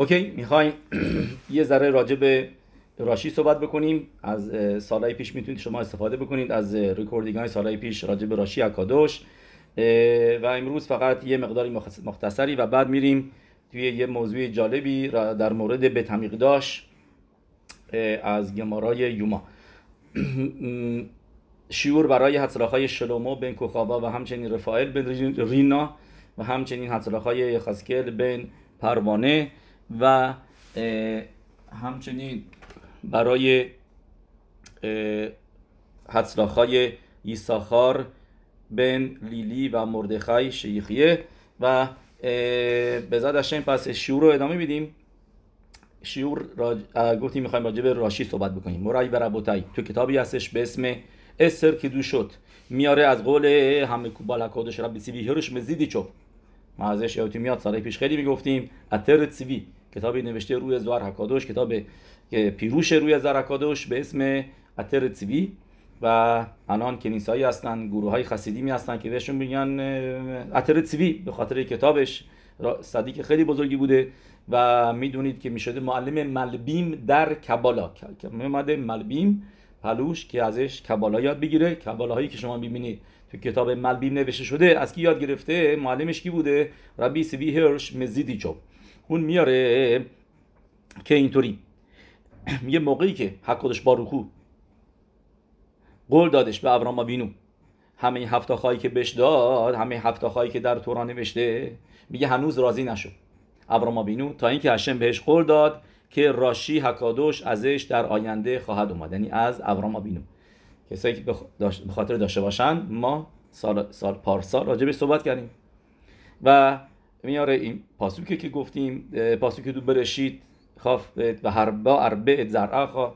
اوکی می‌خوایم یه ذره راجع به راشی صحبت بکنیم. از سالهای پیش می‌تونید شما استفاده بکنید. از ریکوردینگ های سالهای پیش راجع به راشی اکادوش. و امروز فقط یه مقداری مختصری و بعد میریم توی یه موضوع جالبی در مورد به داشت از گمارای یوما. شیور برای حسراخای شلومو بین کوخابا و همچنین رفائل بین رینا و همچنین حسراخای خسکل بین پروانه. و همچنین برای حسراخای ایساخار بین لیلی و مردخای شیخیه و به زاد پس شیور رو ادامه میدیم. شیور راج... گفتیم می‌خوایم راجع به راشی صحبت بکنیم. مرای و تو کتابی هستش به اسم اسر که دو شد. میاره از قول همه کوبال کودش ربی سیوی. هرش مزیدی چو. ما ازش یادتون میاد سال پیش خیلی می‌گفتیم. اتر سیوی. کتابی نوشته روی زوار حکادوش کتاب پیروش روی زوار حکادوش به اسم اتر سیوی و الان کنیسایی هستن گروه های خسیدی هستن که بهشون میگن اتر سیوی به خاطر کتابش صدیق خیلی بزرگی بوده. و می‌دونید که می‌شده معلم ملبیم در کبالا. که اومده ملبیم پلوش که ازش کبالا یاد بگیره. کبالا هایی که شما می‌بینید تو کتاب ملبیم نوشته شده از کی یاد گرفته؟ معلمش کی بوده؟ ربی سیوی هرش مزیدی چوب اون میاره که اینطوری. یه موقعی که حق باروخو قول دادش به ابراما بینو همه هفته خواهی که بهش داد همه هفته خواهی که در توران نوشته میگه هنوز راضی نشد ابراما بینو تا اینکه هشم بهش قول داد که راشی حکادوش ازش در آینده خواهد اومد. یعنی از ابراما بینو کسایی که به خاطر داشته باشن ما سال, سال پارسال راجع به صحبت کردیم. و میاره این پاسوکی که گفتیم پاسوکی دو برشید خاف و هر با اربع زرعه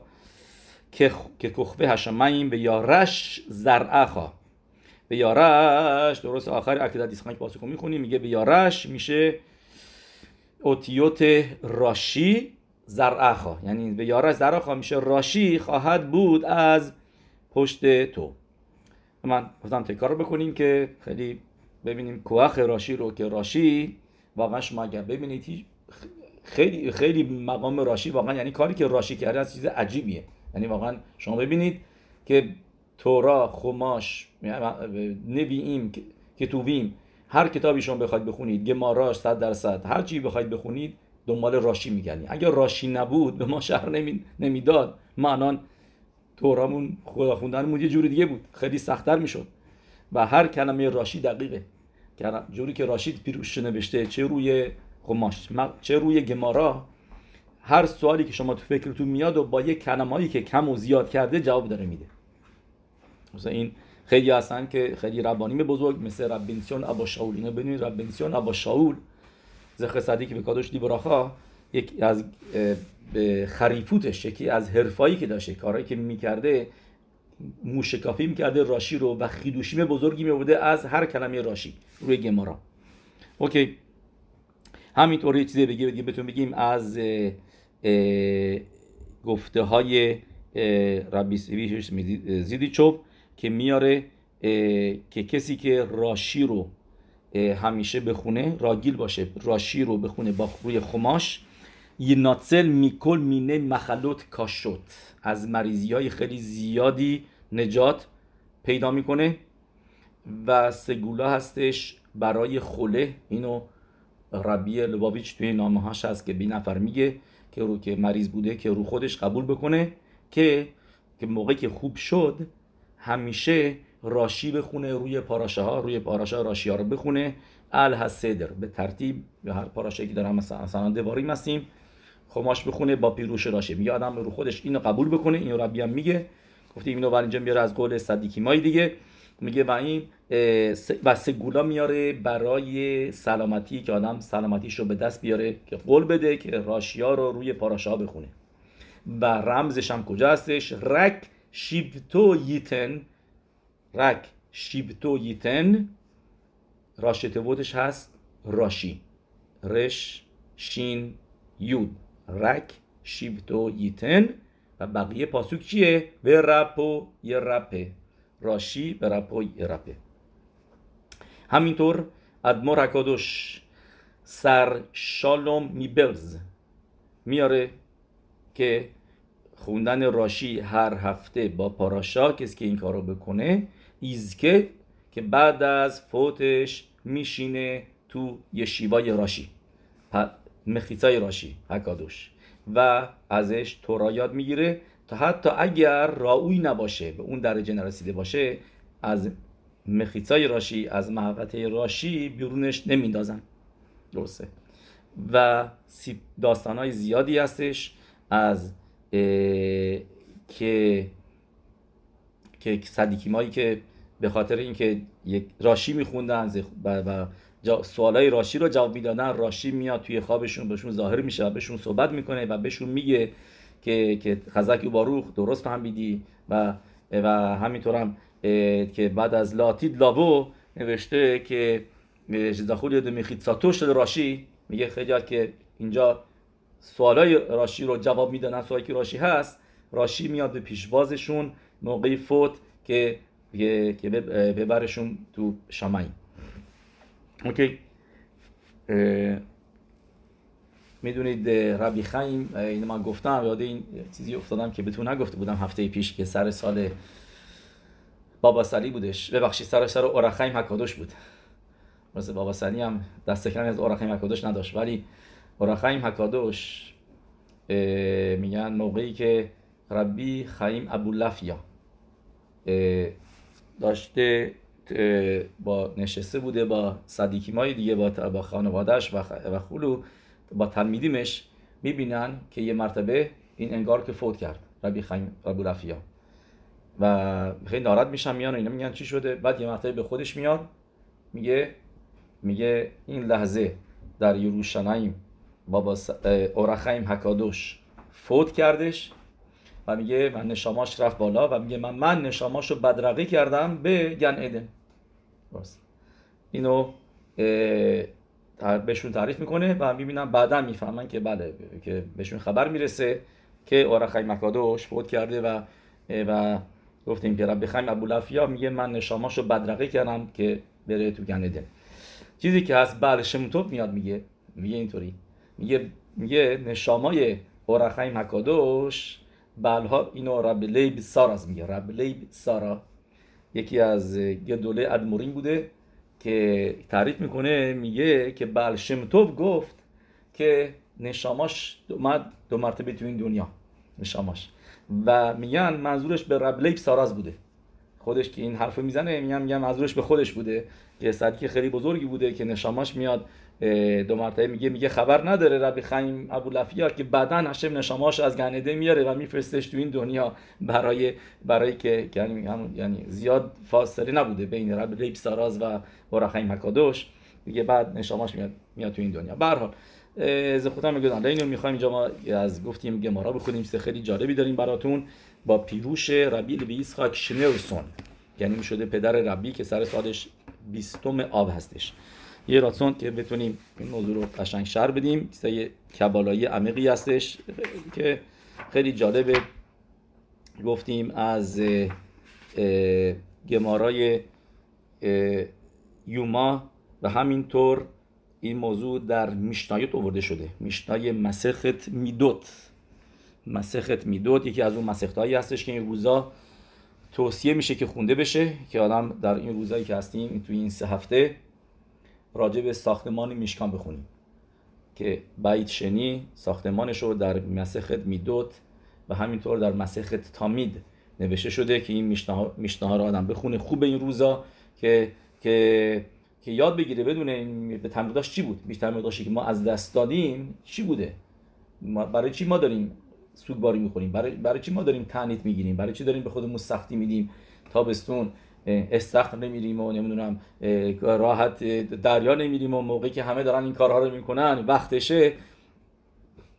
که کخبه هشماییم به یارش زرعه به یارش درست آخر اکدت دیسخان که پاسوکو می‌خونیم میگه به یارش میشه اوتیوت راشی زرعخا. یعنی به یارش زرعخا میشه راشی خواهد بود از پشت تو. من گفتم تکار رو بکنیم که خیلی ببینیم کوخ راشی رو که راشی واقعا شما اگر ببینید خیلی خیلی مقام راشی واقعا یعنی کاری که راشی کرده از چیز عجیبیه. یعنی واقعا شما ببینید که تورا خماش نوییم کتوبیم هر کتابی شما بخواید بخونید گماراش صد درصد هر چی بخواید بخونید دنبال راشی میگردید. اگر راشی نبود به ما شهر نمی... نمی‌داد ما الان تورامون خدا خوندنمون یه جور دیگه بود. خیلی سختتر می‌شد. و هر کلمه راشی دقیقه. جوری که راشید پیروش نوشته چه روی خماش چه روی گمارا؟ هر سوالی که شما تو فکرتون میاد و با یه کلمه‌ای که کم و زیاد کرده جواب داره میده. مثلا این خیلی هستن که خیلی ربانیم بزرگ مثل ربینسیون ابا شاول اینو ببینید ربینسیون ابا شاول زخر صدیق به کادوش دیبراخا یک از خریفوتش یکی از حرفایی که داشته کارهایی که می‌کرده موشکافی می‌کرده راشی رو و خیدوشیم بزرگی میبوده از هر کلمه راشی روی گمارا. اوکی. همینطور یه چیزی بگی بهتون بگیم از گفته های ربی زیدیچوف که میاره که کسی که راشی رو همیشه بخونه راگیل باشه راشی رو بخونه با روی خماش ناتسل میکل مینه مخلوط کاشوت. از مریضی های خیلی زیادی نجات پیدا می‌کنه و سگولا هستش برای خله اینو ربی لباویچ توی نامه هاش هست که بی نفر میگه که رو که مریض بوده که رو خودش قبول بکنه که که موقعی که خوب شد همیشه راشی بخونه روی پاراشه ها روی پاراشه راشی ها رو بخونه. الحسدر به ترتیب به هر پاراشه که دارم مثلا دواریم هستیم خماش بخونه با پیروش راشی میگه آدم رو خودش اینو قبول بکنه اینو ربی هم میگه. گفتیم اینو اینجا میاره از قول صدیکی مای دیگه. میگه و این و سگولا میاره برای سلامتی که آدم سلامتیش رو به دست بیاره که قول بده که راشیا رو روی پاراشا بخونه. و رمزش هم کجا هستش؟ رک شیبتو ییتن. رک شیبتو راشته بودش هست راشی. رش شین یود. رک شیبتو ییتن و بقیه پاسوک چیه؟ به رپو یه رپه. راشی به رپو یه رپه. همینطور ادمور اکادوش سر شالوم میبلز. میاره که خوندن راشی هر هفته با پاراشا کسی که این کارو بکنه ایزکه که بعد از فوتش میشینه تو یشیوای راشی. مخیصای راشی حکادوش و ازش تورا یاد می‌گیره تا حتی اگر راوی نباشه به اون درجه نرسیده باشه از مخیصای راشی از محبته راشی بیرونش نمیندازن درسته. و داستان های زیادی هستش از که که صدیکیمایی که به خاطر اینکه یک راشی میخوندن و سوالای راشی رو جواب می‌دادن راشی میاد توی خوابشون بهشون ظاهر میشه و بهشون صحبت می‌کنه و بهشون میگه که که خزک باروخ درست فهمیدی و و همینطور هم که بعد از لاتید لاوو نوشته که زخولی میخید ساتوش شده راشی. میگه خیلی که اینجا سوالای راشی رو جواب میدن سوالی که راشی هست. راشی میاد به پیشوازشون موقعی فوت که که ببرشون تو شامعی اوکی. می‌دونید ربی خیم این من گفتم یاد این چیزی افتادم که بهتون نگفته بودم هفته پیش که سر سال بابا سلی بودش. ببخشید سر سر اورخیم حکادوش بود. مثل بابا سلی هم دست کمی از اورخیم حکادوش نداشت. ولی اورخیم حکادوش میگن موقعی که ربی خیم ابو لفیا داشته با نشسته بوده با صدیکی مای دیگه با, با خانوادهش و خولو با تلمیدیمش می‌بینن که یه مرتبه این انگار که فوت کرد. ربی خیم ابو لفیا و خیلی ناراحت میشن میان و اینا میگن چی شده؟ بعد یه مرتبه به خودش میاد میگه میگه این لحظه در یروشلایم بابا اورخیم حکادوش فوت کردش. و میگه من نشاماش رفت بالا و میگه من من نشاماش رو بدرقی کردم به گن ادن اینو بهشون تعریف می‌کنه و می‌بینم بعدا می‌فهمن که بله که بهشون خبر می‌رسه که اورخیم مکادوش فوت کرده و و گفتیم که رب خیم ابولافیا میگه من نشاماش رو بدرقی کردم که بره تو گندن چیزی که هست بله شمتوب میاد میگه میگه اینطوری. میگه میگه نشامای اورخای مکادوش بلها اینو رب لیب ساراز میگه. رب لیب سارا یکی از گدوله ادمورین بوده که تعریف می‌کنه میگه که بل شمتوب گفت که نشاماش اومد دو مرتبه تو این دنیا نشاماش. و میگن منظورش به رب لیب ساراز بوده. خودش که این حرف می‌زنه میگن میگن منظورش به خودش بوده. که صدیق خیلی بزرگی بوده که نشاماش میاد دو مرتبه میگه میگه خبر نداره ربی خیم ابو لفیا که بعدا هشم نشاماش از گنده میاره و میفرستش تو این دنیا برای برای که یعنی یعنی زیاد فاصله نبوده بین رب لیب ساراز و برخیم مکادوش میگه بعد نشاماش میاد میاد تو این دنیا. به هر حال از خودم میگم اینو می‌خوایم اینجا ما از گفتیم گمارا بخونیم سه خیلی جالبی داریم براتون. با پیروش ربی لبی اسحاق شنرسون یعنی شده پدر ربی که سر سالش بیستم آب هستش. یه راتون که بتونیم این موضوع رو قشنگ شر بدیم. یه کبالایی عمیقی هستش که خیلی جالبه. گفتیم از گمارای یوما و همینطور این موضوع در میشنایت آورده شده. میشنای مسخت میدوت. مسخت میدوت یکی از اون مسخت هایی هستش که این روزا توصیه میشه که خونده بشه که آدم در این روزایی که هستیم توی این سه هفته راجع به ساختمان میشکان بخونیم. که بیت شنی ساختمانش رو در مسخت میدوت و همینطور در مسخت تامید نوشته شده که این میشنه ها رو آدم بخونه. خوب این روزا که که که یاد بگیره بدون این به تمریداش چی بود؟ بیشتر مقداشی که ما از دست دادیم چی بوده؟ برای چی ما داریم سوگواری می‌خوریم؟ برای برای چی ما داریم تنیت می‌گیریم؟ برای چی داریم به خودمون سختی میدیم؟ تابستون استخر نمیریم و نمی‌دونم راحت دریا نمیریم و موقعی که همه دارن این کارها رو می‌کنن وقتشه.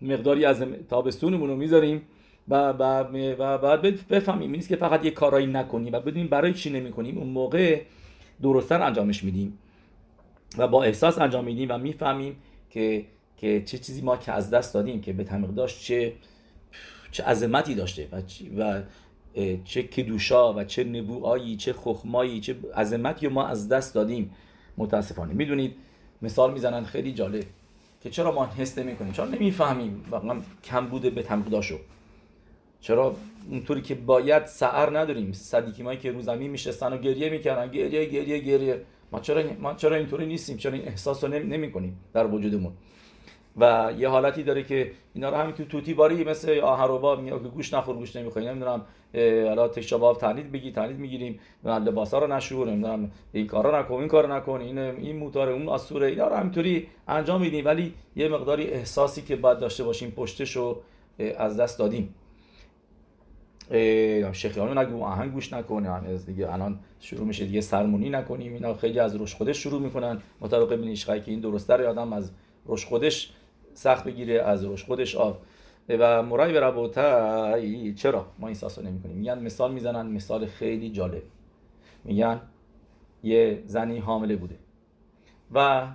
مقداری از تابستونمون رو می‌ذاریم و, و, بعد بفهمیم. نیست که فقط یه کارایی نکنیم و بدونیم برای چی نمی‌کنیم. اون موقع درستتر انجامش میدیم و با احساس انجام میدیم و می‌فهمیم که که چه چیزی ما که از دست دادیم که به داشت چه چه عظمتی داشته و, و چه کدوشا و چه نبوایی چه خخمایی چه عظمتی ما از دست دادیم. متاسفانه. می‌دونید مثال می‌زنن خیلی جالب که چرا ما حس نمی کنیم چرا نمی‌فهمیم؟ واقعا کم بوده به تمقداشو چرا اونطوری که باید سعر نداریم؟ صدیکی که رو زمین میشستن و گریه می‌کردن. گریه گریه گریه ما چرا ما چرا اینطوری نیستیم؟ چرا این احساس رو نمی کنیم در وجودمون؟ و یه حالتی داره که اینا رو همین تو توتی باری مثل آهروبا میگه که گوش نخور گوش نمی‌خوای نمی‌دونم حالا تشاباب تنید بگی تنید می‌گیریم. لباسا رو نشور. نمی‌دونم این کارا نکن این کارو نکن. این این موتور اون اسوره اینا رو همینطوری انجام میدیم. ولی یه مقداری احساسی که باید داشته باشیم پشتشو از دست دادیم. شیخیانو نگو آهنگ گوش نکنه از دیگه الان شروع میشه دیگه سرمونی نکنیم. اینا خیلی از روش خودش شروع می‌کنن. مطابق بین که این درسته رو آدم از روش خودش سخت بگیره از روش خودش آب. و مرای به چرا ما این ساسو نمی کنیم میگن مثال می‌زنن مثال خیلی جالب. میگن یه زنی حامله بوده. و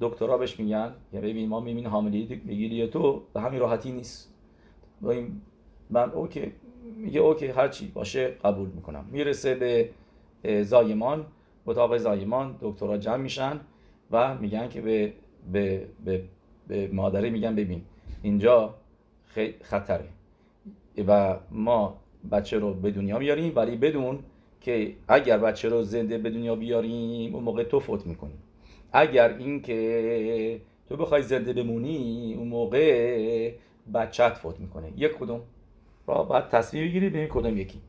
دکترها بهش میگن که ببین ما می‌بینیم حاملی بگیری تو؟ به همین راحتی نیست. من اوکی میگه اوکی هر چی باشه قبول می‌کنم. می‌رسه به زایمان. اتاق زایمان دکترها جمع میشن و میگن که به به, به, به مادره میگن ببین اینجا خطره. و ما بچه رو به دنیا میاریم ولی بدون که اگر بچه رو زنده به دنیا بیاریم اون موقع تو فوت می‌کنی. اگر اینکه تو بخوای زنده بمونی اون موقع بچت فوت می‌کنه. یک کدوم. را باید تصمیم بگیری ببین کدوم یکی.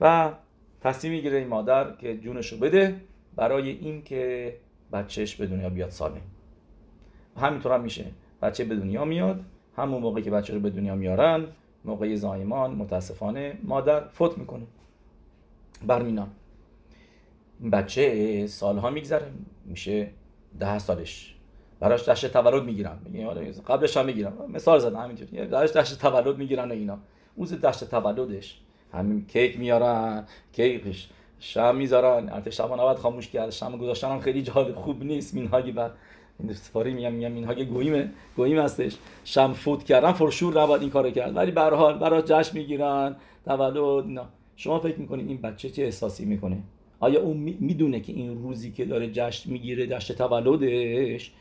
و تصمیم می‌گیره این مادر که جونش رو بده برای اینکه بچهش به دنیا بیاد سالم. همینطور هم میشه. بچه به دنیا میاد همون موقع که بچه رو به دنیا میارن موقع زایمان متاسفانه مادر فوت می‌کنه. برمینان بچه سالها میگذره میشه ده سالش. براش دشت تولد می‌گیرن. قبلش هم می‌گیرن مثال زدم همینجوری. براش دشت تولد می‌گیرن و اینا. اون دشت تولدش. همین کیک میارن کیکش شم می‌ذارن. البته شب نباید خاموش کرد. شم گذاشتن خیلی جالب خوب نیست. مینهاگی بعد این سفاری میگم میگم اینها که گویمه گویم هستش. شم فوت کردن فرشور نباید این کارو کرد. ولی به حال برای جشن می‌گیرن تولد نه شما فکر می‌کنید این بچه چه احساسی می‌کنه؟ آیا اون می‌دونه که این روزی که داره جشن می‌گیره جشن تولدش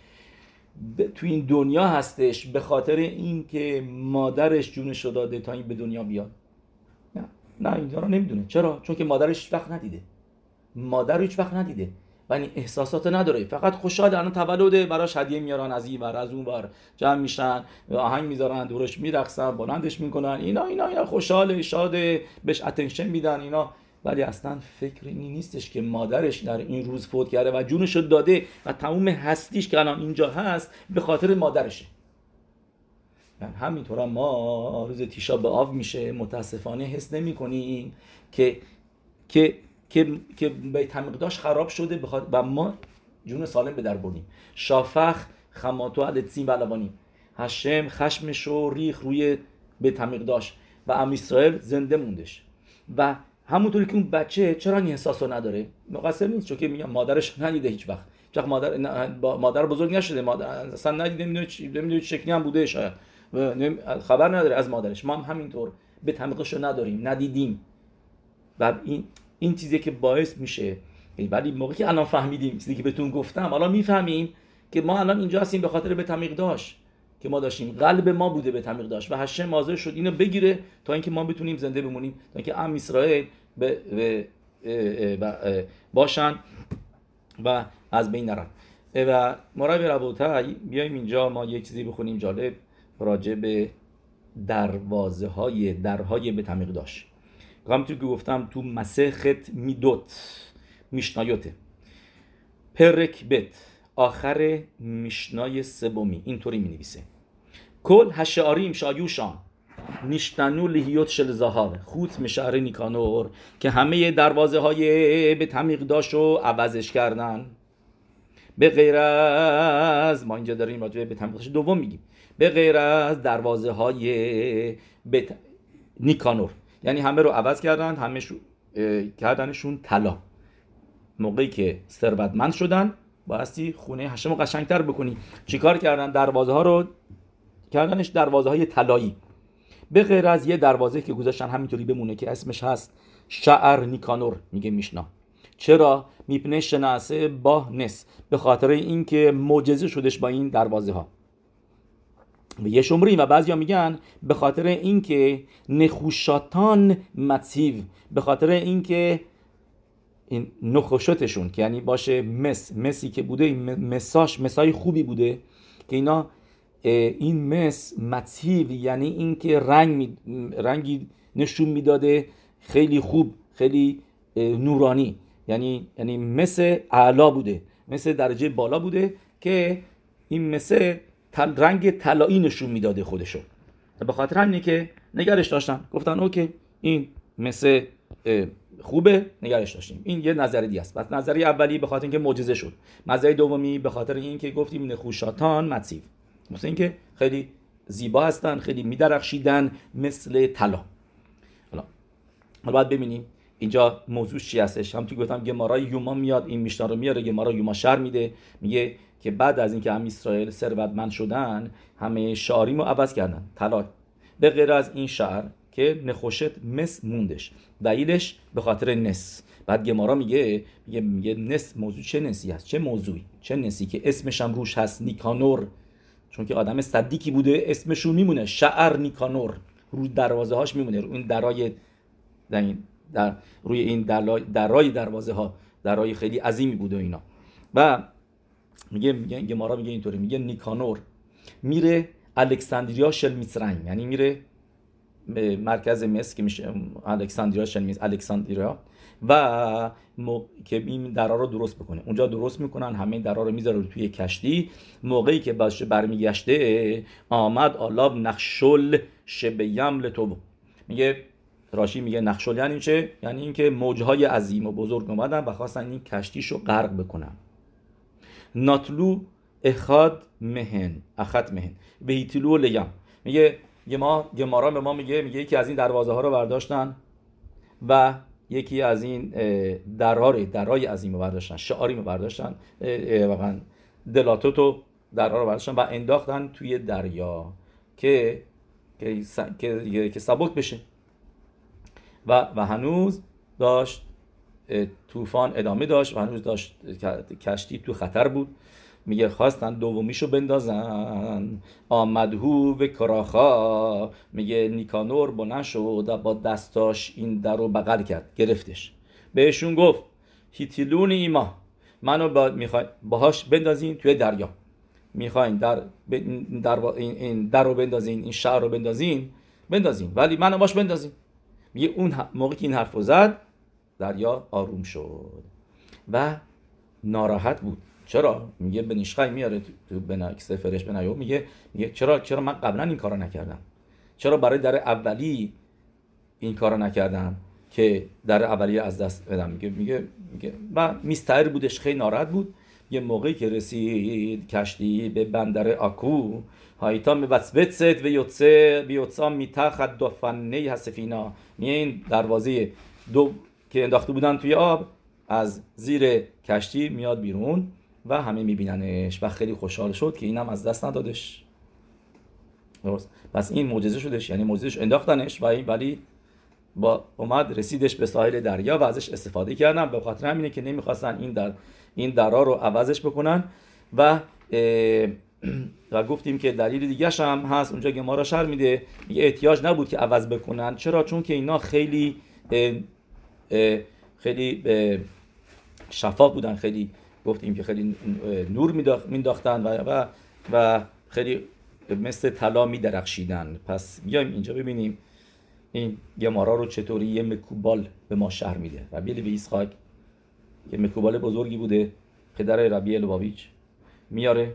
تو این دنیا هستش به خاطر اینکه مادرش جونش رو داده تا این به دنیا بیاد؟ نه. نه این رو نمی‌دونه. چرا؟ چون که مادرش وقت ندیده. مادر هیچ وقت ندیده. این احساسات نداره. فقط خوشحال الان تولده براش هدیه میارن از این ور از اون ور. جمع میشن آهنگ می‌ذارن دورش میرقصن بلندش می‌کنن. اینا اینا اینا خوشحال شاده بهش اتنشن میدن اینا. ولی اصلا فکر این نیستش که مادرش در این روز فوت کرده و جونش داده و تموم هستیش که الان اینجا هست به خاطر مادرشه. یعنی همینطور ما روز تیشا به آب میشه. متاسفانه حس نمی کنیم که که که که بیت مقداش خراب شده بخواد و ما جون سالم به در بردیم. شافخ خماتو التسیم بلوانی. هشم خشمش رو ریخ روی بیت مقداش و ام اسرائیل زنده موندش. و همونطوری که اون بچه چرا این احساس نداره؟ مقصر نیست چون که میگم مادرش ندیده هیچ وقت. چون مادر مادر بزرگ نشده مادر اصلا ندیده نمی‌دونه چی نمی‌دونه شکلی هم بوده شاید. خبر نداره از مادرش. ما هم همینطور. به تمیقش رو نداریم ندیدیم. و این این چیزی که باعث میشه. ولی موقعی که الان فهمیدیم چیزی که بهتون گفتم الان می‌فهمیم که ما الان اینجا هستیم به خاطر به تمیق داشت که ما داشتیم. قلب ما بوده به تمیق داشت و هشم مازه شد اینو بگیره تا اینکه ما بتونیم زنده بمونیم. تا اینکه ام اسرائیل به باشن و از بین نرن. و مرای ربوتای بیایم اینجا ما یک چیزی بخونیم جالب راجع به دروازه های درهای به تمیق داشت. همونطور که گفتم تو مسخت میدوت میشنایوته. پرک بت آخر میشنای سومی اینطوری می نویسه کل هشعاریم شایوشان نیشتنو لحیوت شل زهار. خوت مشعر نیکانور که همه دروازه های به تمیق داشت و عوضش کردن. به غیر از ما اینجا داریم راجعه به تمیق دوم میگیم. به غیر از دروازه های نیکانور. یعنی همه رو عوض کردن همه شو... کردنشون طلا. موقعی که ثروتمند شدن بایستی خونه هشم رو قشنگتر بکنی. چیکار کردن؟ دروازه ها رو کردنش دروازه های طلایی. به غیر از یه دروازه که گذاشتن همینطوری بمونه که اسمش هست شعر نیکانور میگه میشنا. چرا؟ میپنه شناسه با نس. به خاطر اینکه معجزه شدش با این دروازه ها یه شمریم و بعضیا میگن به خاطر اینکه نخوشاتان متیو به خاطر اینکه این نخوشتشون که یعنی باشه مس مسی که بوده این مساش مسای خوبی بوده که اینا این مس متیو یعنی اینکه رنگ رنگی نشون می‌داده خیلی خوب خیلی نورانی. یعنی یعنی مس اعلا بوده مثل درجه بالا بوده که این مثل رنگ طلایی نشون می‌داده خودشو. به خاطر همینه که نگرش داشتن. گفتن اوکی این مثل خوبه نگرش داشتیم. این یه نظر دیگه است. پس نظریه اولی به خاطر اینکه معجزه شد. نظریه دومی به خاطر اینکه گفتیم نخوشاتان مصیف مثل اینکه خیلی زیبا هستن خیلی میدرخشیدن مثل طلا. حالا حالا باید ببینیم اینجا موضوع چی هستش؟ هم تو گفتم گمارای یوما میاد این میشنا رو میاره گمارا یوما شر میده. میگه که بعد از اینکه هم اسرائیل ثروتمند شدن همه شعاریم رو عوض کردن. طلا به غیر از این شعر که نخوشت مس موندش. دلیلش به خاطر نس. بعد گمارا میگه میگه میگه نس موضوع چه نسی هست؟ چه موضوعی؟ چه نسی که اسمش هم روش هست؟ نیکانور. چون که آدم صدیکی بوده اسمشون میمونه. شعر نیکانور. رو دروازه هاش میمونه. رو این درای در روی این درای دروازه ها درای خیلی عظیمی بوده اینا. و میگه میگه گمارا میگه اینطوری میگه نیکانور میره الکساندریا شل میسرین یعنی میره مرکز مصر که میشه الکساندریا شل میس الکساندریا و که این درا رو درست بکنه. اونجا درست می‌کنن همه درا رو می‌ذاره توی کشتی. موقعی که باش برمیگشته آمد آلاب نخشل شبه یمل میگه راشی میگه نخشل یعنی چه؟ یعنی اینکه موجهای عظیم و بزرگ اومدن و خواستن این کشتیشو غرق بکنن. ناتلو اخاد مهن اخت مهن. به هیتلو لیم میگه ما گمارا به ما میگه میگه یکی از این دروازه ها رو برداشتن و یکی از این درها رو درهای عظیم رو برداشتن شعاری رو برداشتن واقعا دلاتوتو درها رو برداشتن و انداختن توی دریا که, که, که سبک بشه. و, و هنوز داشت طوفان ادامه داشت و هنوز داشت کشتی تو خطر بود. میگه خواستن دومیشو بندازن. آمدهو به کراخا. میگه نیکانور بلند شد و با دستاش این در رو بغل کرد گرفتش. بهشون گفت هیتیلون ایما منو با می‌خوای باهاش بندازین توی دریا. می‌خواین در, در این در رو بندازین این شهر رو بندازین بندازین. ولی منو باش بندازین. میگه اون موقع که این حرف زد دریا آروم شد و ناراحت بود. چرا؟ میگه بنیشخای میاره تو بنا سفرش بنایو میگه میگه چرا چرا من قبلا این کارو نکردم؟ چرا برای در اولی این کارو نکردم که در اولی از دست بدم؟ میگه میگه میگه و میستعر بودش خیلی ناراحت بود. یه موقعی که رسید کشتی به بندر آکو و یوتسه بیوتسا میتخت دفنه هسفینا میگه این دروازه دو که انداخته بودن توی آب از زیر کشتی میاد بیرون و همه میبیننش و خیلی خوشحال شد که اینم از دست ندادش درست پس این معجزه شدش یعنی معجزش انداختنش و ولی با اومد رسیدش به ساحل دریا و ازش استفاده کردن به خاطر همینه که نمی‌خواستن این در این درا رو عوضش بکنن و و گفتیم که دلیل دیگه هم هست. اونجا که ما را شر میده یه احتیاج نبود که عوض بکنن. چرا؟ چون که اینا خیلی خیلی شفاف بودن. خیلی گفتیم که خیلی نور مینداختن و, و, و خیلی مثل طلا میدرخشیدن. پس بیایم اینجا ببینیم این گمارا رو چطوری یه مکوبال به ما شهر میده. ربی به ایسخاک یه مکوبال بزرگی بوده. پدر ربی لباویچ میاره.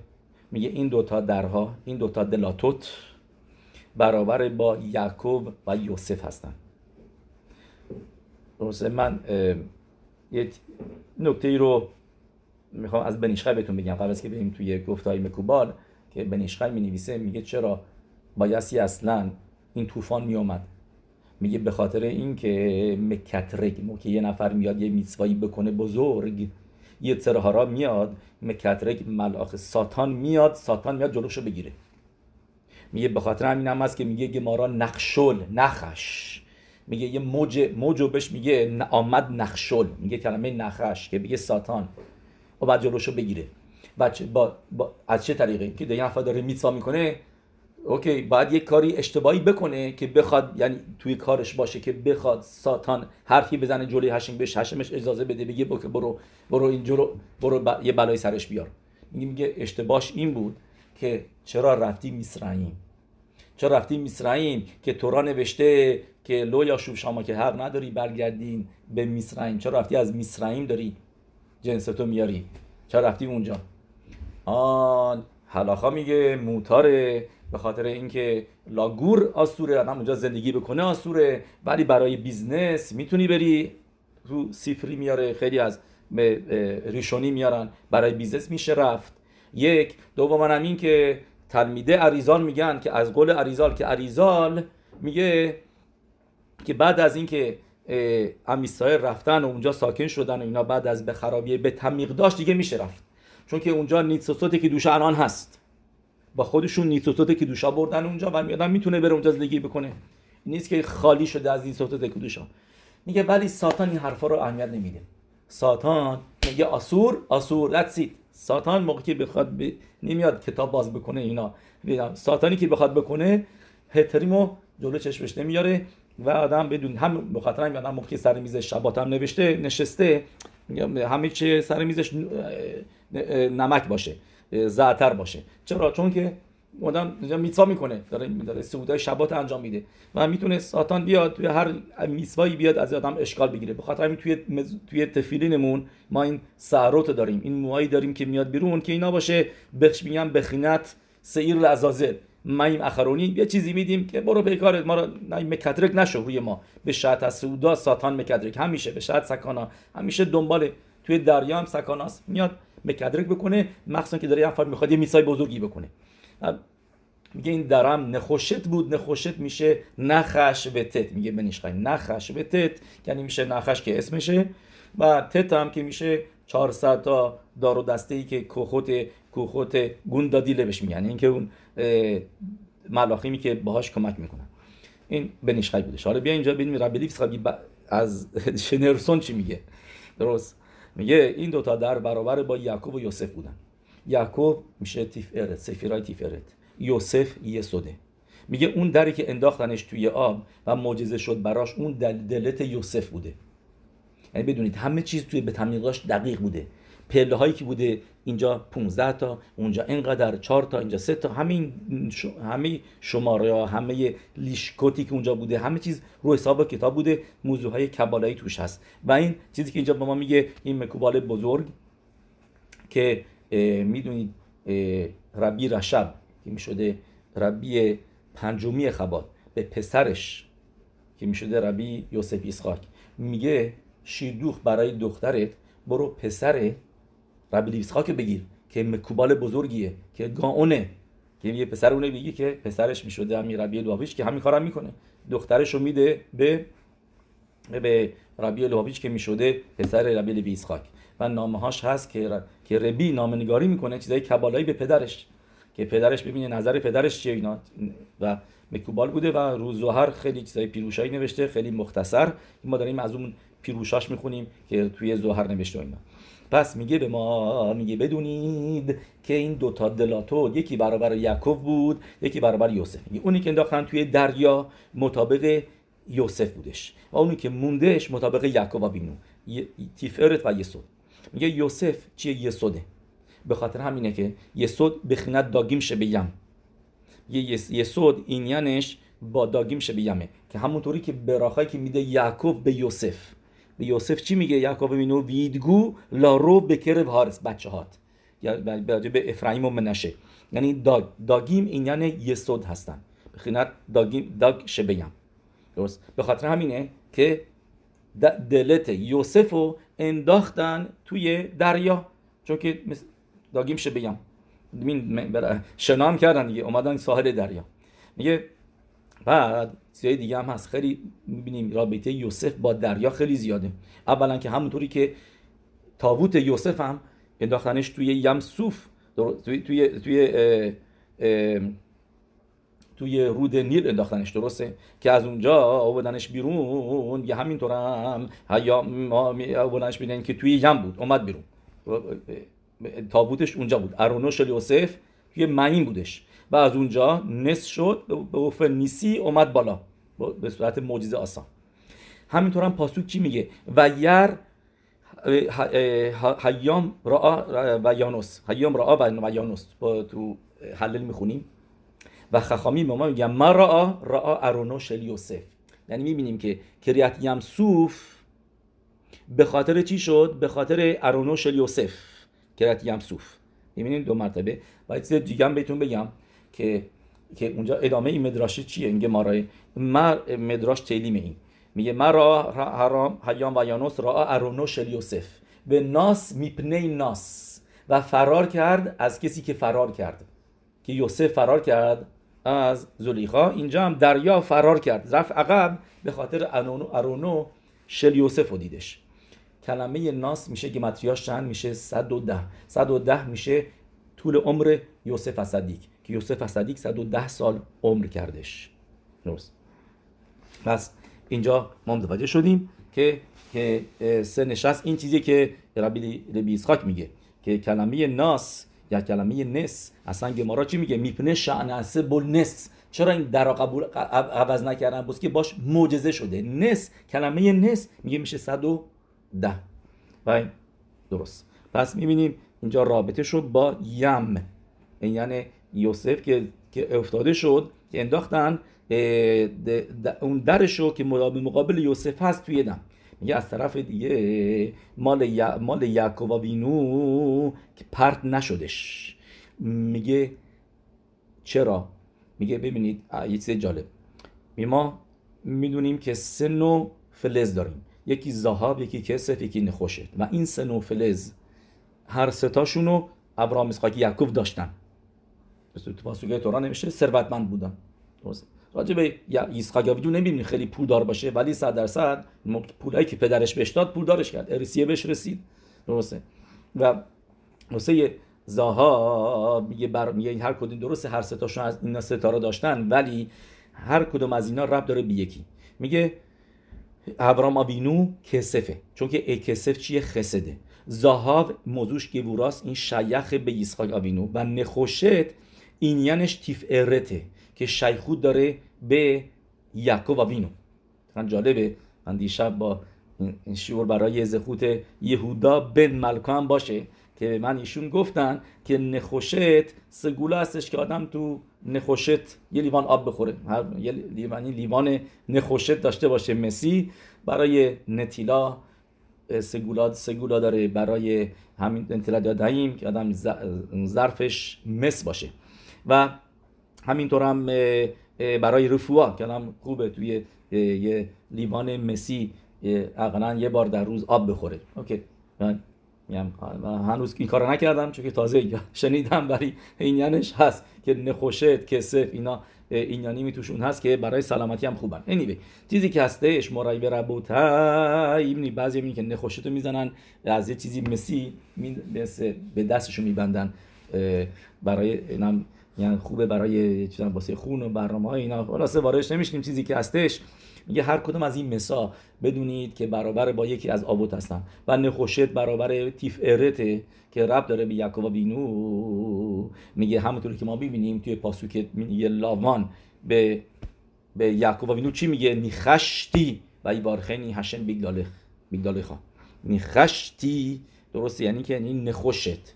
میگه این دوتا درها این دوتا دلاتوت برابر با یعقوب و یوسف هستن. من یه نکته ای رو می‌خوام از بنیشخای بهتون بگم. قبل از که بریم توی گفتهای مکوبال که بنیشخای می نویسه میگه چرا بایستی اصلا این طوفان میومد میگه به خاطر اینکه مکترگ مو که یه نفر میاد یه میتسوایی بکنه بزرگ. یه ترهارا میاد مکترگ ملاخ ساتان میاد ساتان میاد جلوشو بگیره. میگه به خاطر همین هم هست که میگه گمارا نقشل نخش. میگه یه موج موجو بهش میگه آمد نخشل میگه کلمه نخش که بگه ساتان. و بعد جلوشو بگیره. و با, با, از چه طریقه؟ که یه نفر داره میتسا می‌کنه اوکی باید یک کاری اشتباهی بکنه که بخواد یعنی توی کارش باشه که بخواد ساتان حرفی بزنه جلوی هشم بهش هشمش اجازه بده بگه برو برو اینجا رو برو یه بلای سرش بیار. میگه اشتباهش این بود که چرا رفتی میسرائیم چرا رفتی میسرائیم که تورا نوشته که لو یا شوف شما که حق نداری برگردین به میسرائیم چرا رفتی از میسرائیم داری جنستو میاری؟ چرا رفتی اونجا؟ آن حلاخا میگه موتاره. به خاطر اینکه لاگور آسوره آدم اونجا زندگی بکنه آسوره ولی برای بیزنس می‌تونی بری رو سیفری میاره خیلی از ریشونی میارن برای بیزنس میشه رفت. یک دوم هم این که تلمیده عریزال میگن که از قول عریزال که عریزال میگه که بعد از اینکه امیسای رفتن و اونجا ساکن شدن و اینا بعد از به خرابیه به تمیق داشت دیگه میشه رفت. چون که اونجا نیتسوسوتی که دوش الان هست. با خودشون نیتسوسوتی که دوشا بردن اونجا و میادن می‌تونه بره اونجا زندگی بکنه. نیست که خالی شده از نیتسوسوتی که دوشا. میگه ولی ساتان این حرفا رو اهمیت نمیده. ساتان میگه آسور آسور that's ساتان موقعی که بخواد ب... نمیاد کتاب باز بکنه اینا. ساتانی که بخواد بکنه هتریمو جلو چشمش نمیاره و آدم بدون هم بخاطر همین آدم موقعی سر میز شبات هم نوشته نشسته همه چی سر میزش نمک باشه. زعتر باشه. چرا؟ چون که آدم میتوا می‌کنه. داره داره سعودای شبات انجام میده. و می‌تونه ساتان بیاد توی هر میسوایی بیاد از آدم اشکال بگیره. بخاطر همین توی مز... توی تفیلینمون ما این سعروت داریم. این موهایی داریم که میاد بیرون که اینا باشه. بخش میگم بخینت سیر لعزازل مایم اخرونی یه چیزی میدیم که برو به کار ما رو مکدرک نشو روی ما. به شاعت از سعودا ساتان مکدرک همیشه به شاعت سکانا. همیشه دنبال توی دریا هم سکاناست. میاد مکدرک بکنه مخصوصا که داره یه می‌خواد یه میسای بزرگی بکنه. میگه این درم نخوشت بود نخوشت میشه نخش و تت. میگه بنیشخای نخش و تت. یعنی میشه نخش که اسمشه. و تت هم که میشه 400 تا دار و دسته ای که کوخوت کوخوت گوندادی لبش میگن. اینکه اون ملاخیمی که باهاش کمک می‌کنن این بنیشخای بوده. حالا بیا اینجا ببینیم ربی از شنرسون چی میگه. درست؟ میگه این دوتا در برابر با یعقوب و یوسف بودن. یعقوب میشه تیفرت سفیرای تیفرت. یوسف یسوده میگه اون دری که انداختنش توی آب و معجزه شد براش اون دل دلت یوسف بوده. یعنی بدونید همه چیز توی به دقیق بوده. پله هایی که بوده اینجا 15 تا اونجا اینقدر 4 تا اینجا 3 تا همین همه شماره ها همه لیشکوتی که اونجا بوده همه چیز رو حساب کتاب بوده موضوع های کبالایی توش هست. و این چیزی که اینجا به ما میگه این مکوبال بزرگ که می‌دونید ربی رشب که می‌شده ربی پنجمی خباد به پسرش که می‌شده ربی یوسف اسحاق. میگه شیردوخ برای دخترت برو پسر ربی اسحاق بگیر که مکوبال بزرگیه که گاونه. که یه پسر اونه بگی که پسرش می‌شده همین ربی لواویچ که همین کارم می‌کنه. دخترش رو میده به به ربی لواویچ که می‌شده پسر ربی لوی اسحاق و نامه هاش هست که که ربی نامنگاری می‌کنه چیزای کبالایی به پدرش. که پدرش ببینه نظر پدرش چیه اینا. و مکوبال بوده و روز خیلی چیزای پیروشایی نوشته خیلی مختصر. ما داریم از اون پیروشاش می‌خونیم که توی زهر نوشته اینا. پس میگه به ما میگه بدونید که این دوتا دلاتو یکی برابر یعقوب بود یکی برابر یوسف. میگه اونی که انداختن توی دریا مطابق یوسف بودش و اونی که موندهش مطابق یعقوب بینو تیفرت و یسود. میگه یوسف چیه؟ یسوده. به خاطر همینه که یسود بخینت داگیم شه یم. یسود این یعنیش با داگیم شه یمه که همونطوری که براخایی که میده یعقوب به یوسف. به یوسف چی میگه؟ یعقوب مینو ویدگو لارو بکرب هارس بچه هات. یا به افرایم و منشه. یعنی داگ داگیم این یعنی یسود هستن. بخینت داگیم داگ یم درست؟ به خاطر همینه که دلت یوسف رو انداختن توی دریا. چون که داگیم شه بگم شنام کردن دیگه. اومدن ساحل دریا. میگه بعد چیزای دیگه هم هست. خیلی می‌بینیم رابطه یوسف با دریا خیلی زیاده. اولا که همونطوری که تابوت یوسف هم انداختنش توی یم صوف توی توی توی توی رود نیل انداختنش درسته؟ که از اونجا آوردنش بیرون یه همینطور هم آوردنش بیرون که توی یم بود اومد بیرون. تابوتش اونجا بود. ارونوش یوسف توی معین بودش. و از اونجا نصف شد به وفر نیسی اومد بالا به صورت معجزه آسان. همینطور هم پاسوک چی میگه؟ و یر حیام را و یانوس. حیام را و یانوس. با تو حلل می‌خونیم. و خخامی ما میگن ما را را ارونو شل یوسف یعنی می‌بینیم که کریت یمسوف به خاطر چی شد؟ به خاطر ارونو شل یوسف کریت یمسوف. می‌بینیم دو مرتبه. و چیز دیگه هم بهتون بگم. که که اونجا ادامه این مدراش چیه؟ میگه مارای مر مدراش تیلیم این. میگه مرا حرام حیام و یانوس را ارونو شل یوسف به ناس میپنه ناس. و فرار کرد از کسی که فرار کرد. که یوسف فرار کرد از زلیخا. اینجا هم دریا فرار کرد. رفت عقب به خاطر ارونو شل یوسف دیدش. کلمه ناس میشه گمتریاش چند میشه؟ 110 110 میشه طول عمر یوسف صدیق. که یوسف صدیق 110 سال عمر کردش. درست. پس اینجا ما متوجه شدیم که که سه نشست این چیزی که ربی ربی اسحاق میگه که کلمه ناس یا کلمه نس اصلا گمارا چی میگه؟ میپنه شعنسه بل نس. چرا این درا قبول عوض نکردن؟ بس که باش معجزه شده. نس کلمه نس میگه میشه 110 و درست. پس می‌بینیم اینجا رابطه شد با یم. یعنی یوسف که که افتاده شد که انداختن اون درشو که مقابل یوسف هست توی دم. میگه از طرف دیگه مال یا مال یعقوب وینو که پرت نشدش. میگه چرا؟ میگه ببینید یه چیز جالب. ما می‌دونیم که سه نوع فلز داریم. یکی زهاب یکی کسف یکی نخوشه و این سه نوع فلز هر ستاشونو ابراهام اسحاق یعقوب داشتن. تو پاسوگه تورا نمیشه ثروتمند بودن درسته. راجع به ایسخاق یاویدو نمی‌بینی خیلی پولدار باشه ولی صد درصد پولایی که پدرش بهش داد پولدارش کرد. ارسیه بهش رسید. درسته. و واسه زاها میگه بر میگه هر کدوم درسته هر ستاشون از اینا ستاره داشتن ولی هر کدوم از اینا رب داره به یکی. میگه ابرام آوینو کسفه چون که کسف چیه؟ خسده. زاهاو موضوعش گوراست این شیخ به ایسخاق آوینو. و نخوشت این یعنیش تیف ارته که شیخود داره به یعقوب و وینو. جالبه من دیشب با این شعور برای زخوت یهودا بن ملکا هم باشه که من ایشون گفتن که نخوشت سگوله هستش که آدم تو نخوشت یه لیوان آب بخوره. هر یه لیوانی لیوان نخوشت داشته باشه. مسی برای نتیلا سگولا سگولا داره برای همین نتیلا دادهیم که آدم ظرفش مس باشه. و همینطور هم برای رفوا که هم خوبه توی یه لیوان مسی اقلا یه بار در روز آب بخوره. اوکی. من هنوز این کارو نکردم چون که تازه شنیدم برای اینیانش هست که نخوشت کسف اینا اینیانی می توشون هست که برای سلامتی هم خوبن. Anyway چیزی که هستش مرای به ربوتا ایمنی بعضی می که نخوشت رو می‌زنن از یه چیزی مسی به دستشون میبندن برای اینم یعنی خوبه برای چیزا واسه خون و برنامه های اینا. خلاصه واردش نمیشیم چیزی که هستش. میگه هر کدوم از این مسا بدونید که برابر با یکی از آبوت هستن. و نخوشت برابر تیف ارته که رب داره به یعقوب بینو. میگه همونطوری که ما ببینیم توی پاسوک میگه لاوان به به یعقوب بینو چی میگه؟ نیخشتی و ای بارخنی هشن بیگدالخ بیگدالخا نیخشتی درسته؟ یعنی که این نخوشت.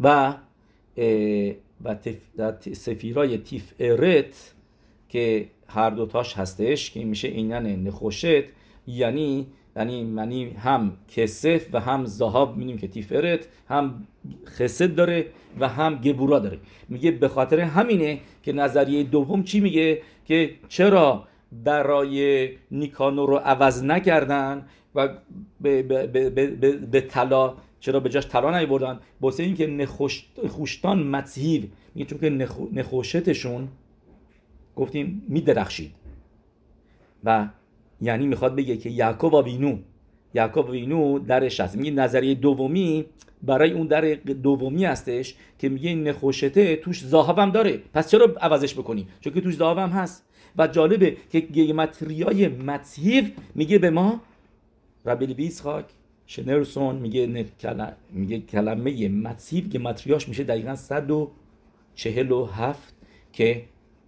و و سفیرای تیف ارت که هر دوتاش هستش که میشه اینن نخوشت یعنی یعنی یعنی هم کسف و هم زهاب می‌دونیم که تیفرت هم خسد داره و هم گبورا داره. میگه به خاطر همینه که نظریه دوم چی میگه؟ که چرا برای نیکانو رو عوض نکردن و به, به, به, به, به طلا چرا به جاش طلا نیوردن؟ واسه اینکه نخوشتان متهیو میگه چون که نخوشتشون گفتیم میدرخشید. و یعنی می‌خواد بگه که یعقوب وینو یعقوب وینو درش هست. میگه نظریه دومی برای اون در دومی هستش که میگه این نخوشته توش زاهبم داره. پس چرا عوضش بکنی چون که توش زاهبم هست. و جالبه که گیمتریای متهیو میگه به ما ربیل بیسخاک شنرسون میگه میگه کلمه متسیف که متریاش میشه دقیقا 110 چهل و هفت که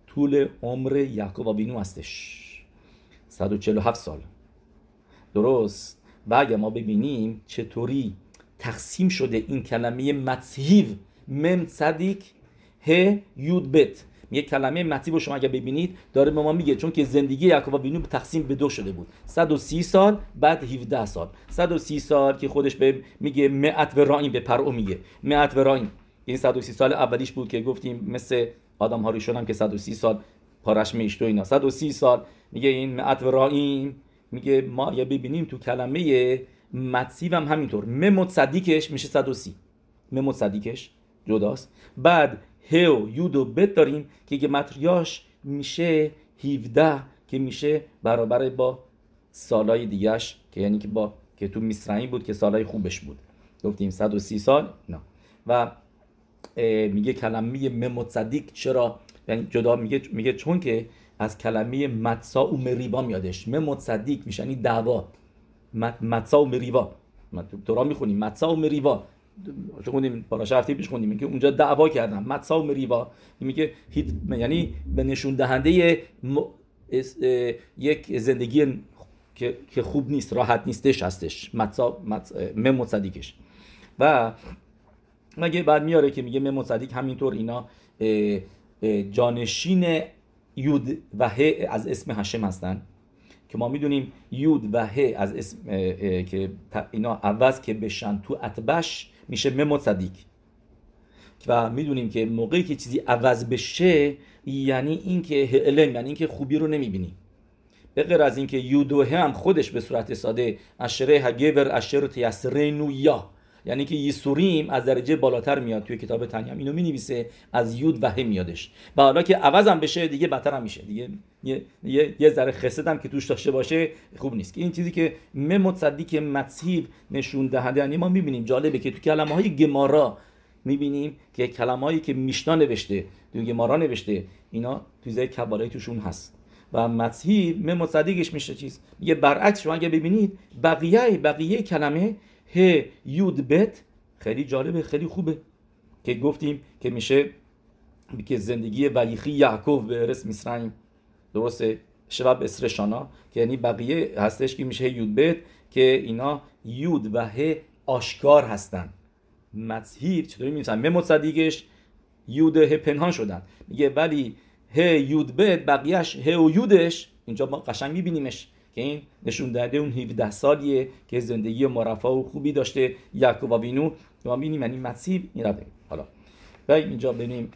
طول عمر یعقوب آوینو هستش. 147 سال. درست. و اگر ما ببینیم چطوری تقسیم شده این کلمه متهیو مم صدیک ه یود بت. یه کلمه متیب رو شما اگر ببینید داره به ما میگه چون که زندگی یعقوب وینو تقسیم به دو شده بود. 130 سال بعد 17 سال. 130 سال که خودش به میگه معت و راین به پرو میگه. معت و راین این 130 سال اولیش بود که گفتیم مثل آدم ها هم که 130 سال پارش میشت و اینا. 130 سال میگه این معت و راین میگه ما یا ببینیم تو کلمه متسیو هم همینطور. ممت صدیکش میشه 130 ممت صدیکش جداست. بعد ه و یود و بت داریم که گمتریاش میشه 17 که میشه برابر با سالای دیگهش که یعنی که با که تو میسرعی بود که سالای خوبش بود. گفتیم 130 سال؟ نه. و میگه کلمه ممتصدیق چرا؟ یعنی جدا میگه میگه چون که از کلمه متسا و مریوا میادش. ممتصدیق میشه یعنی دعوا. متسا و تو را می‌خونیم. متسا و مریوا. خوندیم پاراش هفته پیش خوندیم. که اونجا دعوا کردن متسا و مریوا میگه یعنی به نشون دهنده یک زندگی که خوب نیست راحت نیستش هستش. متسا مم صدیقش. و مگه بعد میاره که میگه مم صدیق همینطور اینا جانشین یود و ه از اسم هشم هستن. که ما می‌دونیم یود و ه از اسم که اینا عوض که بشن تو اتبش میشه ممو صدیق. و می‌دونیم که موقعی که چیزی عوض بشه یعنی اینکه علم یعنی اینکه خوبی رو نمی‌بینی به غیر از اینکه یودوه هم خودش به صورت ساده اشره هگور اشر تیسرینو یا یعنی که یسوریم از درجه بالاتر میاد توی کتاب تنیم اینو می نویسه از یود و هم میادش. و حالا که عوضم بشه دیگه بدتر هم میشه. دیگه یه, یه،, یه ذره خسد هم که توش داشته باشه خوب نیست. این چیزی که مم که متسیب نشون دهنده یعنی ما می‌بینیم جالبه که تو کلمه های گمارا می‌بینیم که کلمه که میشنا نوشته تو گمارا نوشته اینا تو زای کبالای توشون هست. و متسیب مم میشه چیز؟ میگه برعکس شما اگه ببینید بقیه بقیه کلمه ه یود بت. خیلی جالبه خیلی خوبه که گفتیم که میشه که زندگی ولیخی یعقوب به ارس میسرائیم درسته؟ شباب اسرشانا که یعنی بقیه هستش که میشه یود بت که اینا یود و ه آشکار هستن. مذهیب چطوری میسن مه مصدیقش یود ه پنهان شدن. میگه ولی ه یود بت بقیهش ه و یودش. اینجا ما قشنگ میبینیمش. که این نشون داده اون 17 سالیه که زندگی مرفا و خوبی داشته. یعقوب وینو ما ببینیم یعنی مسیح این رو حالا. و اینجا ببینیم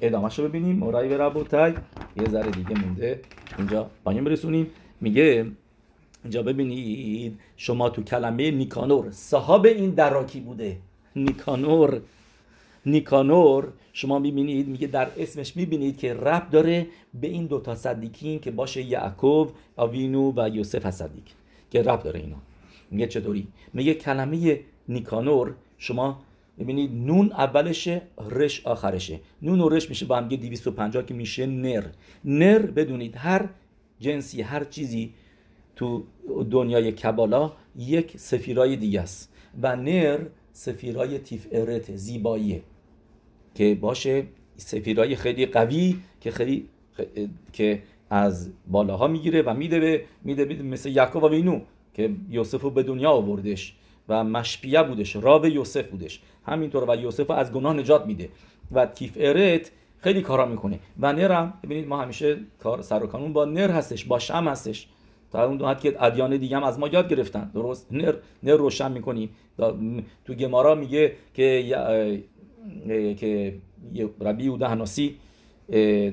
ادامهش رو ببینیم. مورای به ربوتای یه ذره دیگه مونده. اینجا پایین برسونیم. میگه اینجا ببینید. شما تو کلمه نیکانور صاحب این دراکی بوده. نیکانور. نیکانور شما می‌بینید میگه در اسمش می‌بینید که رب داره به این دوتا صدیکین که باشه یعقوب آوینو و یوسف صدیک که رب داره اینا. میگه چطوری؟ میگه کلمه نیکانور شما ببینید نون اولشه رش آخرشه. نون و رش میشه با هم 250 که میشه نر. نر بدونید هر جنسی هر چیزی تو دنیای کبالا یک سفیرای دیگه است. و نر سفیرای تیف ارت زیباییه. که باشه سفیرای خیلی قوی که خیلی که از بالاها می‌گیره و میده به میده مثل یعقوب و وینو که یوسف رو به دنیا آوردش و مشپیه بودش راو یوسف بودش. همینطور و یوسف از گناه نجات میده و تیف ارت خیلی کارا می‌کنه. و نرم ببینید ما همیشه کار سر و کانون با نر هستش با شم هستش. تا اون حد که ادیان دیگه هم از ما یاد گرفتن. درست؟ نر نر روشن می‌کنی تو گمارا میگه که که ربی یوده هناسی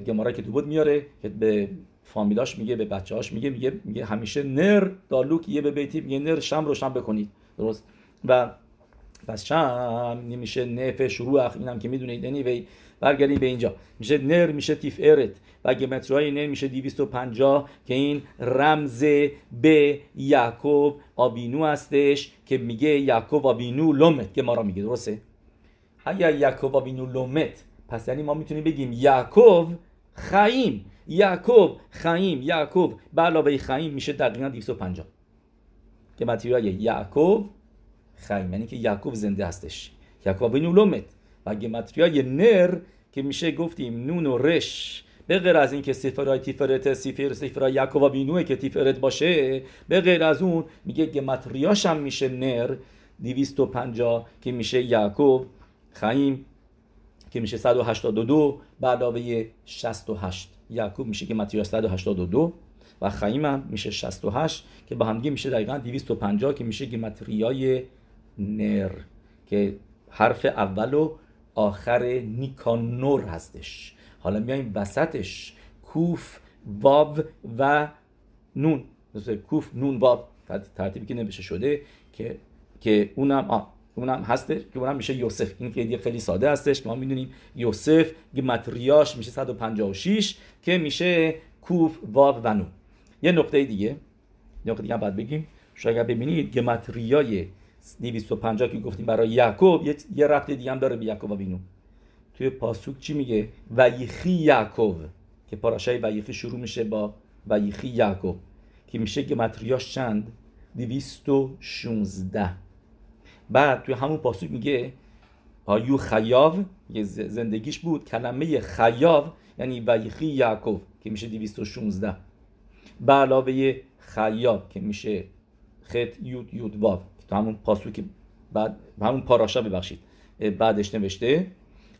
گمارا که تو بود میاره که به فامیلاش میگه به بچه هاش میگه میگه میگه همیشه نر دالوک یه به بیتی میگه نر شم روشن بکنید. درست؟ و پس شم نمیشه نف شروع اینم که می‌دونید. Anyway برگردیم به اینجا. میشه نر میشه تیف ارت. و گمترهای نر میشه 250 که این رمز به یعقوب آبینو هستش که میگه یعقوب آبینو لومت که ما را میگه. درسته؟ اگر یعقوب آبینو لومت پس یعنی ما می‌تونیم بگیم یعقوب خایم یعقوب خایم یعقوب به علاوه خایم میشه دقیقا 250 که متریای یعقوب خایم یعنی که یعقوب زنده هستش. یعقوب آبینو لومت. و گمتریای نر که میشه گفتیم نون و رش. به غیر از اینکه سفرهای تیفرت سفر سفرهای یعقوب بینوه که تیفرت باشه به غیر از اون میگه گمتریاش هم میشه نر 250 که میشه یعقوب خیم که میشه 182 به علاوه 68 یعقوب میشه که متریاش 182 و خیم هم میشه 68 که با همدیگه میشه دقیقا 250 که میشه گمتریای نر که حرف اول و آخر نیکانور هستش. حالا میایم وسطش. کوف واو و نون. مثل کوف نون واو. ترتیبی که نوشته شده که که اونم آ اونم هستش که اونم میشه یوسف. این که خیلی ساده هستش که ما می‌دونیم یوسف گمتریاش میشه 156 که میشه کوف واو و نون. یه نقطه دیگه نقطه دیگه باید بگیم. شاید ببینید گمتریای 250 که گفتیم برای یعقوب یه, یه دیگه هم داره به یعقوب و بینو. توی پاسوک چی میگه؟ ویخی یعقوب که پاراشای ویخی شروع میشه با ویخی یعقوب که میشه گمتریاش چند؟ 216 بعد توی همون پاسوک میگه آیو خیاو یه زندگیش بود کلمه خیاو یعنی ویخی یعقوب که میشه 216 به علاوه خیاب که میشه خط یود یود واو. تو همون که بعد همون پاراشا ببخشید. بعدش نوشته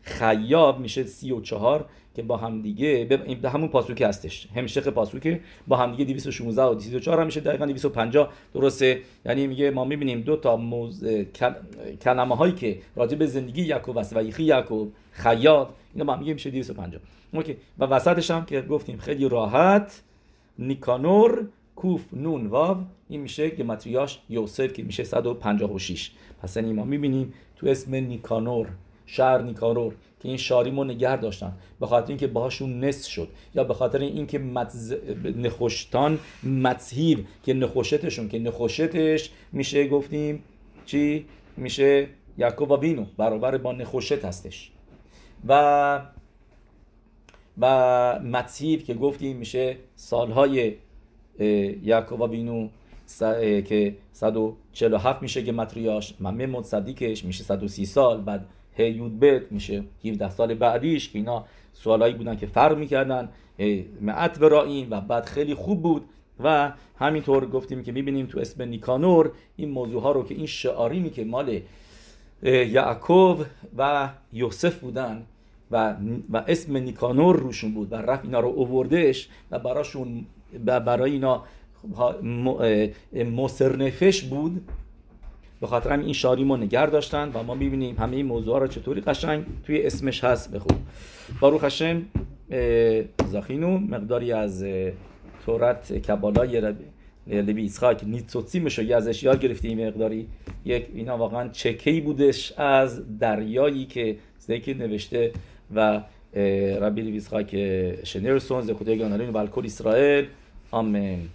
خیاب میشه سی و چهار که با هم دیگه به همون پاسوکی هستش. همشخ پاسوکی با هم دیگه 216 و 204 هم میشه دقیقا 250 درسته؟ یعنی میگه ما می‌بینیم دو تا موز... کلمه هایی که راجع به زندگی یعقوب و یخی یعقوب خیاب اینا با هم میگه میشه 250 اوکی. و وسطش هم که گفتیم خیلی راحت نیکانور کوف نون واو. این میشه گمتریاش یوسف که میشه 156 پس یعنی ما می‌بینیم تو اسم نیکانور شهر نیکانور که این شاریمو نگر داشتن. به خاطر اینکه باهاشون نس شد. یا به خاطر اینکه متز... نخوشتان متهیب که نخوشتشون که نخوشتش میشه گفتیم چی؟ میشه یعقوب و بینو برابر با نخوشت هستش. و و متیب که گفتیم میشه سالهای یعقوب و بینو که 147 میشه که متریاش. ممه متصدیکش میشه 130 سال بعد هیود بیت میشه. 17 سال بعدیش که اینا سوالایی بودن که فرق می‌کردن معت براییم و بعد خیلی خوب بود. و همینطور گفتیم که می‌بینیم تو اسم نیکانور این موضوع ها رو که این شعاریمی که مال یعقوب و یوسف بودن و, و اسم نیکانور روشون بود و رفت اینا رو اووردش و براشون برای اینا مصرنفش بود. به خاطر هم این شاری ما نگر داشتن و ما می‌بینیم همه این موضوع را چطوری قشنگ توی اسمش هست بخون باروخ هشم زاخینو مقداری از تورت کبالای لوی اسحاق نیتسوتسیمش رو ازش یاد گرفتیم مقداری. یک اینا واقعا چکی بودش از دریایی که زکی نوشته و ربی لوی اسحاق شنرسون زکوته گانالین و الکل اسرائیل. آمین.